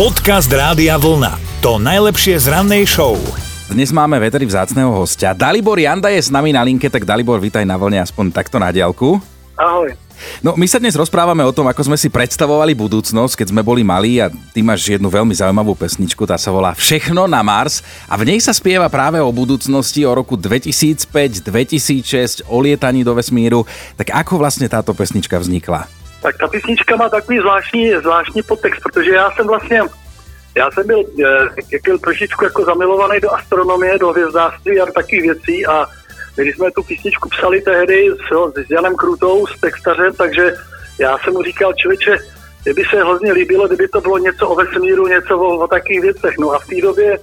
Podcast Rádia Vlna. To najlepšie z rannej show. Dnes máme veteri vzácného hostia. Dalibor Janda je s nami na linke, tak Dalibor, vítaj na vlne aspoň takto na diálku. Ahoj. No, my sa dnes rozprávame o tom, ako sme si predstavovali budúcnosť, keď sme boli malí a ty máš jednu veľmi zaujímavú pesničku, tá sa volá Všechno na Mars a v nej sa spieva práve o budúcnosti, o roku 2005, 2006, o lietaní do vesmíru. Tak ako vlastne táto pesnička vznikla? Tak ta písnička má takový zvláštní, zvláštní podtext, protože já jsem vlastně, já jsem byl byl trošičku jako zamilovaný do astronomie, do hvězdářství a do takových věcí a když jsme tu písničku psali tehdy s, s Janem Krutou, s textařem, takže já jsem mu říkal, člověče, kdyby se hrozně líbilo, kdyby to bylo něco o vesmíru, něco o, o takových věcech. No a v té době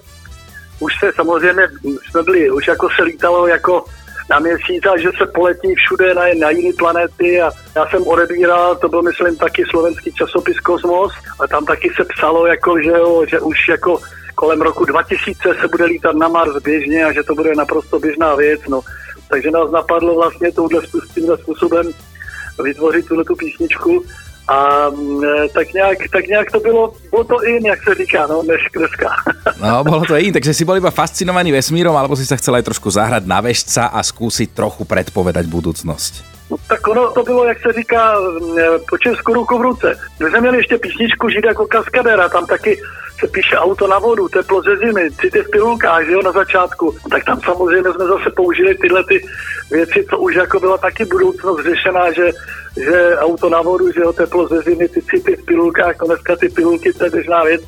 už se samozřejmě, jsme byli, už jako se lítalo jako na měsíc a že se poletí všude na, na jiné planety a já jsem odebíral, to byl myslím taky slovenský časopis Kosmos a tam taky se psalo, jako, že, jo, že už jako kolem roku 2000 se bude lítat na Mars běžně a že to bude naprosto běžná věc. No. Takže nás napadlo vlastně touhle, tímhle způsobem vytvořit tuhle tu písničku a e, tak nějak, tak nějak to bylo, bylo to in, jak se říká, no, než dneska. No, bolo to in, takže si bol iba fascinovaný vesmírom, alebo si sa chcel aj trošku zahrať na vežca a skúsiť trochu predpovedať budúcnosť? No, tak ono to bylo, jak se říká, mm, po Česku ruku v ruce. My jsme měli ještě písničku Žít jako kaskadera, tam taky se píše auto na vodu, teplo ze zimy, city v pilulkách, že jo, na začátku. Tak tam samozřejmě jsme zase použili tyhle ty věci, co už jako byla taky budoucnost řešená, že, že auto na vodu, že jo, teplo ze zimy, ty city v pilulkách, to dneska ty pilulky, to je běžná věc.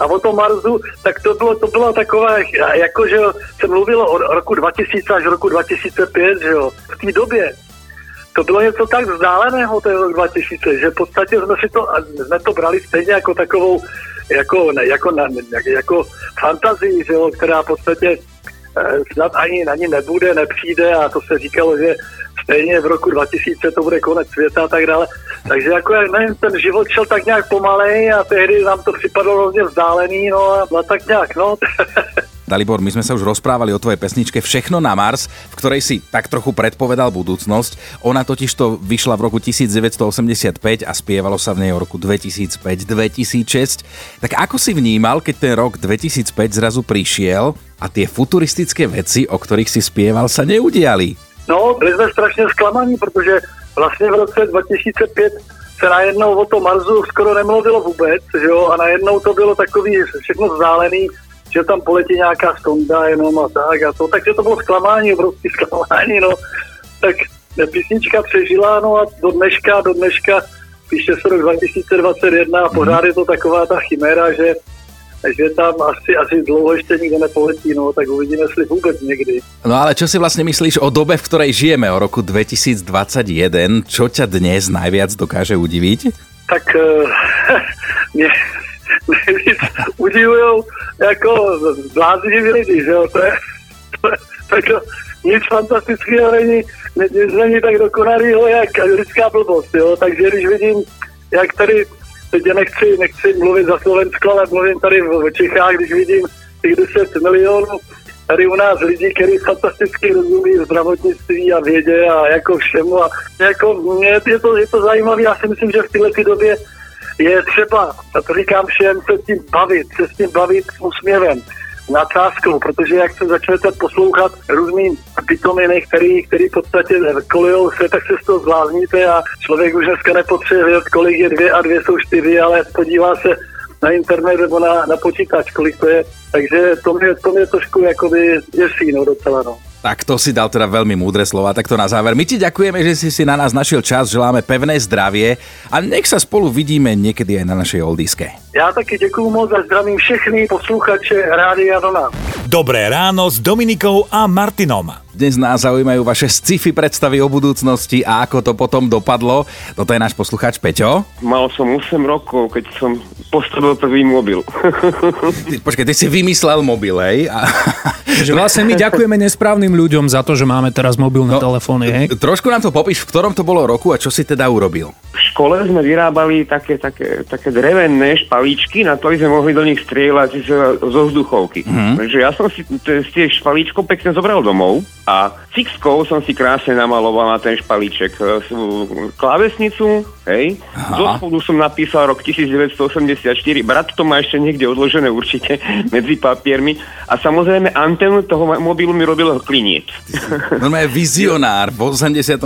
A o tom Marsu, tak to bylo, to bylo takové, jako že se mluvilo o roku 2000 až roku 2005, že jo. V té době to bylo něco tak vzdáleného, ten rok 2000, že v podstatě jsme si to, jsme to brali stejně jako takovou, jako, jako, jako, jako fantazii, že jo, která v podstatě eh, snad ani na ní nebude, nepřijde a to se říkalo, že stejně v roku 2000 to bude konec světa a tak dále. Takže jako, nevím, ten život šel tak nějak pomalej a tehdy nám to připadalo hrozně vzdálený, no a, no, tak nějak, no. Dalibor, my sme sa už rozprávali o tvojej pesničke Všechno na Mars, v ktorej si tak trochu predpovedal budúcnosť. Ona totiž to vyšla v roku 1985 a spievalo sa v nej o roku 2005-2006. Tak ako si vnímal, keď ten rok 2005 zrazu prišiel a tie futuristické veci, o ktorých si spieval, sa neudiali? No, byli sme strašne sklamaní, protože vlastně v roce 2005 se najednou o tom Marsu skoro nemluvilo vůbec, že jo, a najednou to bylo takový všechno vzdálený, že tam poletí nějaká stonda jenom a tak a to, takže to bylo zklamání, obrovské zklamání, no. Tak písnička přežila, no a do dneška, do dneška píše se rok 2021 a pořád je to taková ta chiméra, že že tam asi, asi dlouho ještě nikdo nepoletí, no tak uvidíme, jestli vůbec někdy. No ale čo si vlastne myslíš o dobe, v ktorej žijeme, o roku 2021? Čo ťa dnes najviac dokáže udiviť? Tak uh, mě, nejvíc udivují jako bláznivý lidi, že jo, to je, to to je nic fantastického není, nic není tak dokonalého, jak lidská blbost, jo, takže když vidím, jak tady, teď nechci, nechci mluvit za Slovensko, ale mluvím tady v Čechách, když vidím těch 10 milionů tady u nás lidí, kteří fantasticky rozumí zdravotnictví a vědě a jako všemu a jako je to, je to zajímavé, já si myslím, že v této době je třeba, a to říkám všem, se s tím bavit, se s tím bavit s úsměvem, nadsázkou, protože jak se začnete poslouchat různý pitominy, který, který v podstatě kolujou se, tak se z toho zvlázníte a člověk už dneska nepotřebuje vědět, kolik je dvě a dvě jsou čtyři, ale podívá se na internet nebo na, na počítač, kolik to je. Takže to mě, to mě trošku jakoby děsí, no docela, no. Tak to si dal teda veľmi múdre slova, takto na záver. My ti ďakujeme, že si si na nás našiel čas, želáme pevné zdravie a nech sa spolu vidíme niekedy aj na našej oldiske. Já taky děkuju moc a zdravím všechny posluchače Rádia Dona. Dobré ráno s Dominikou a Martinom. Dnes nás zaujímajú vaše sci-fi predstavy o budúcnosti a ako to potom dopadlo. Toto je náš poslucháč Peťo. Mal som 8 rokov, keď som postavil prvý mobil. Ty, počkaj, ty si vymyslel mobil, hej? A... Že vlastne my ďakujeme nesprávnym ľuďom za to, že máme teraz mobilné no, telefóny, hej? Trošku nám to popíš, v ktorom to bolo roku a čo si teda urobil? V škole sme vyrábali také, také, také drevené špalíčky, na ktorých sme mohli do nich strieľať zo vzduchovky. Mm-hmm. Takže ja som si tie špalíčko pekne zobral domov a Cixkou som si krásne namaloval na ten špalíček e, sú klávesnicu, hej. Aha. Zo spodu som napísal rok 1984. Brat to má ešte niekde odložené určite medzi papiermi. A samozrejme antenu toho mobilu mi robil kliniec. Normálne vizionár v 84.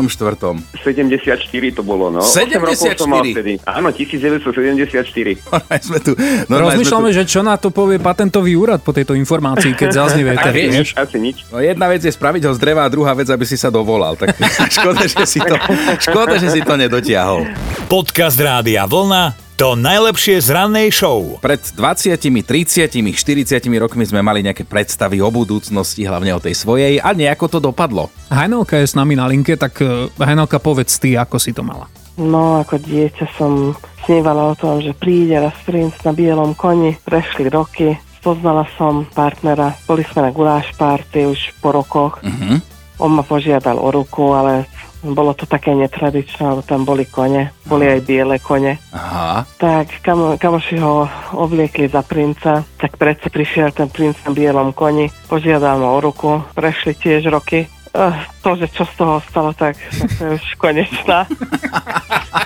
74 to bolo, no. 74? 8 rokov som mal vtedy. Áno, 1974. Normálne sme tu... normálne Rozmýšľame, sme tu, že čo na to povie patentový úrad po tejto informácii, keď zaznie nič, vieš? asi nič. No jedna vec je spraviť ho z dreva druhá vec, aby si sa dovolal. Tak škoda, že si to, škoda, že si to nedotiahol. Podcast Rádia Vlna to najlepšie z rannej show. Pred 20, 30, 40 rokmi sme mali nejaké predstavy o budúcnosti, hlavne o tej svojej a nejako to dopadlo. Hajnalka je s nami na linke, tak eh, Hajnalka, povedz ty, ako si to mala. No, ako dieťa som snívala o tom, že príde raz princ na bielom koni. Prešli roky, spoznala som partnera, boli sme na guláš party už po rokoch. Mhm. On ma požiadal o ruku, ale bolo to také netradičné, lebo tam boli kone, boli aj biele kone. Aha. Tak kam, kamoši ho obliekli za princa, tak predsa prišiel ten princ na bielom koni, požiadal ma o ruku, prešli tiež roky. Uh, to, že čo z toho stalo, tak, tak to je už konečná.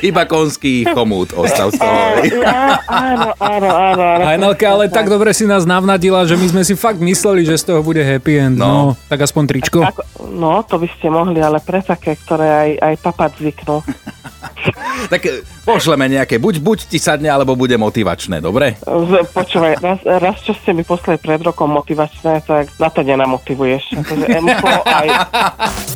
Iba konský chomút ostal z toho. Ja, áno, áno, áno. áno. Hajnalka, ale tak dobre si nás navnadila, že my sme si fakt mysleli, že z toho bude happy end. No, No. tak aspoň tričko. Ako, no, to by ste mohli, ale pre také, ktoré aj, aj papať zvyknú. Tak e, pošleme nejaké, buď, buď ti sadne, alebo bude motivačné, dobre? Počúvaj, raz, raz, čo ste mi poslali pred rokom motivačné, tak na to nenamotivuješ. Akože emko aj...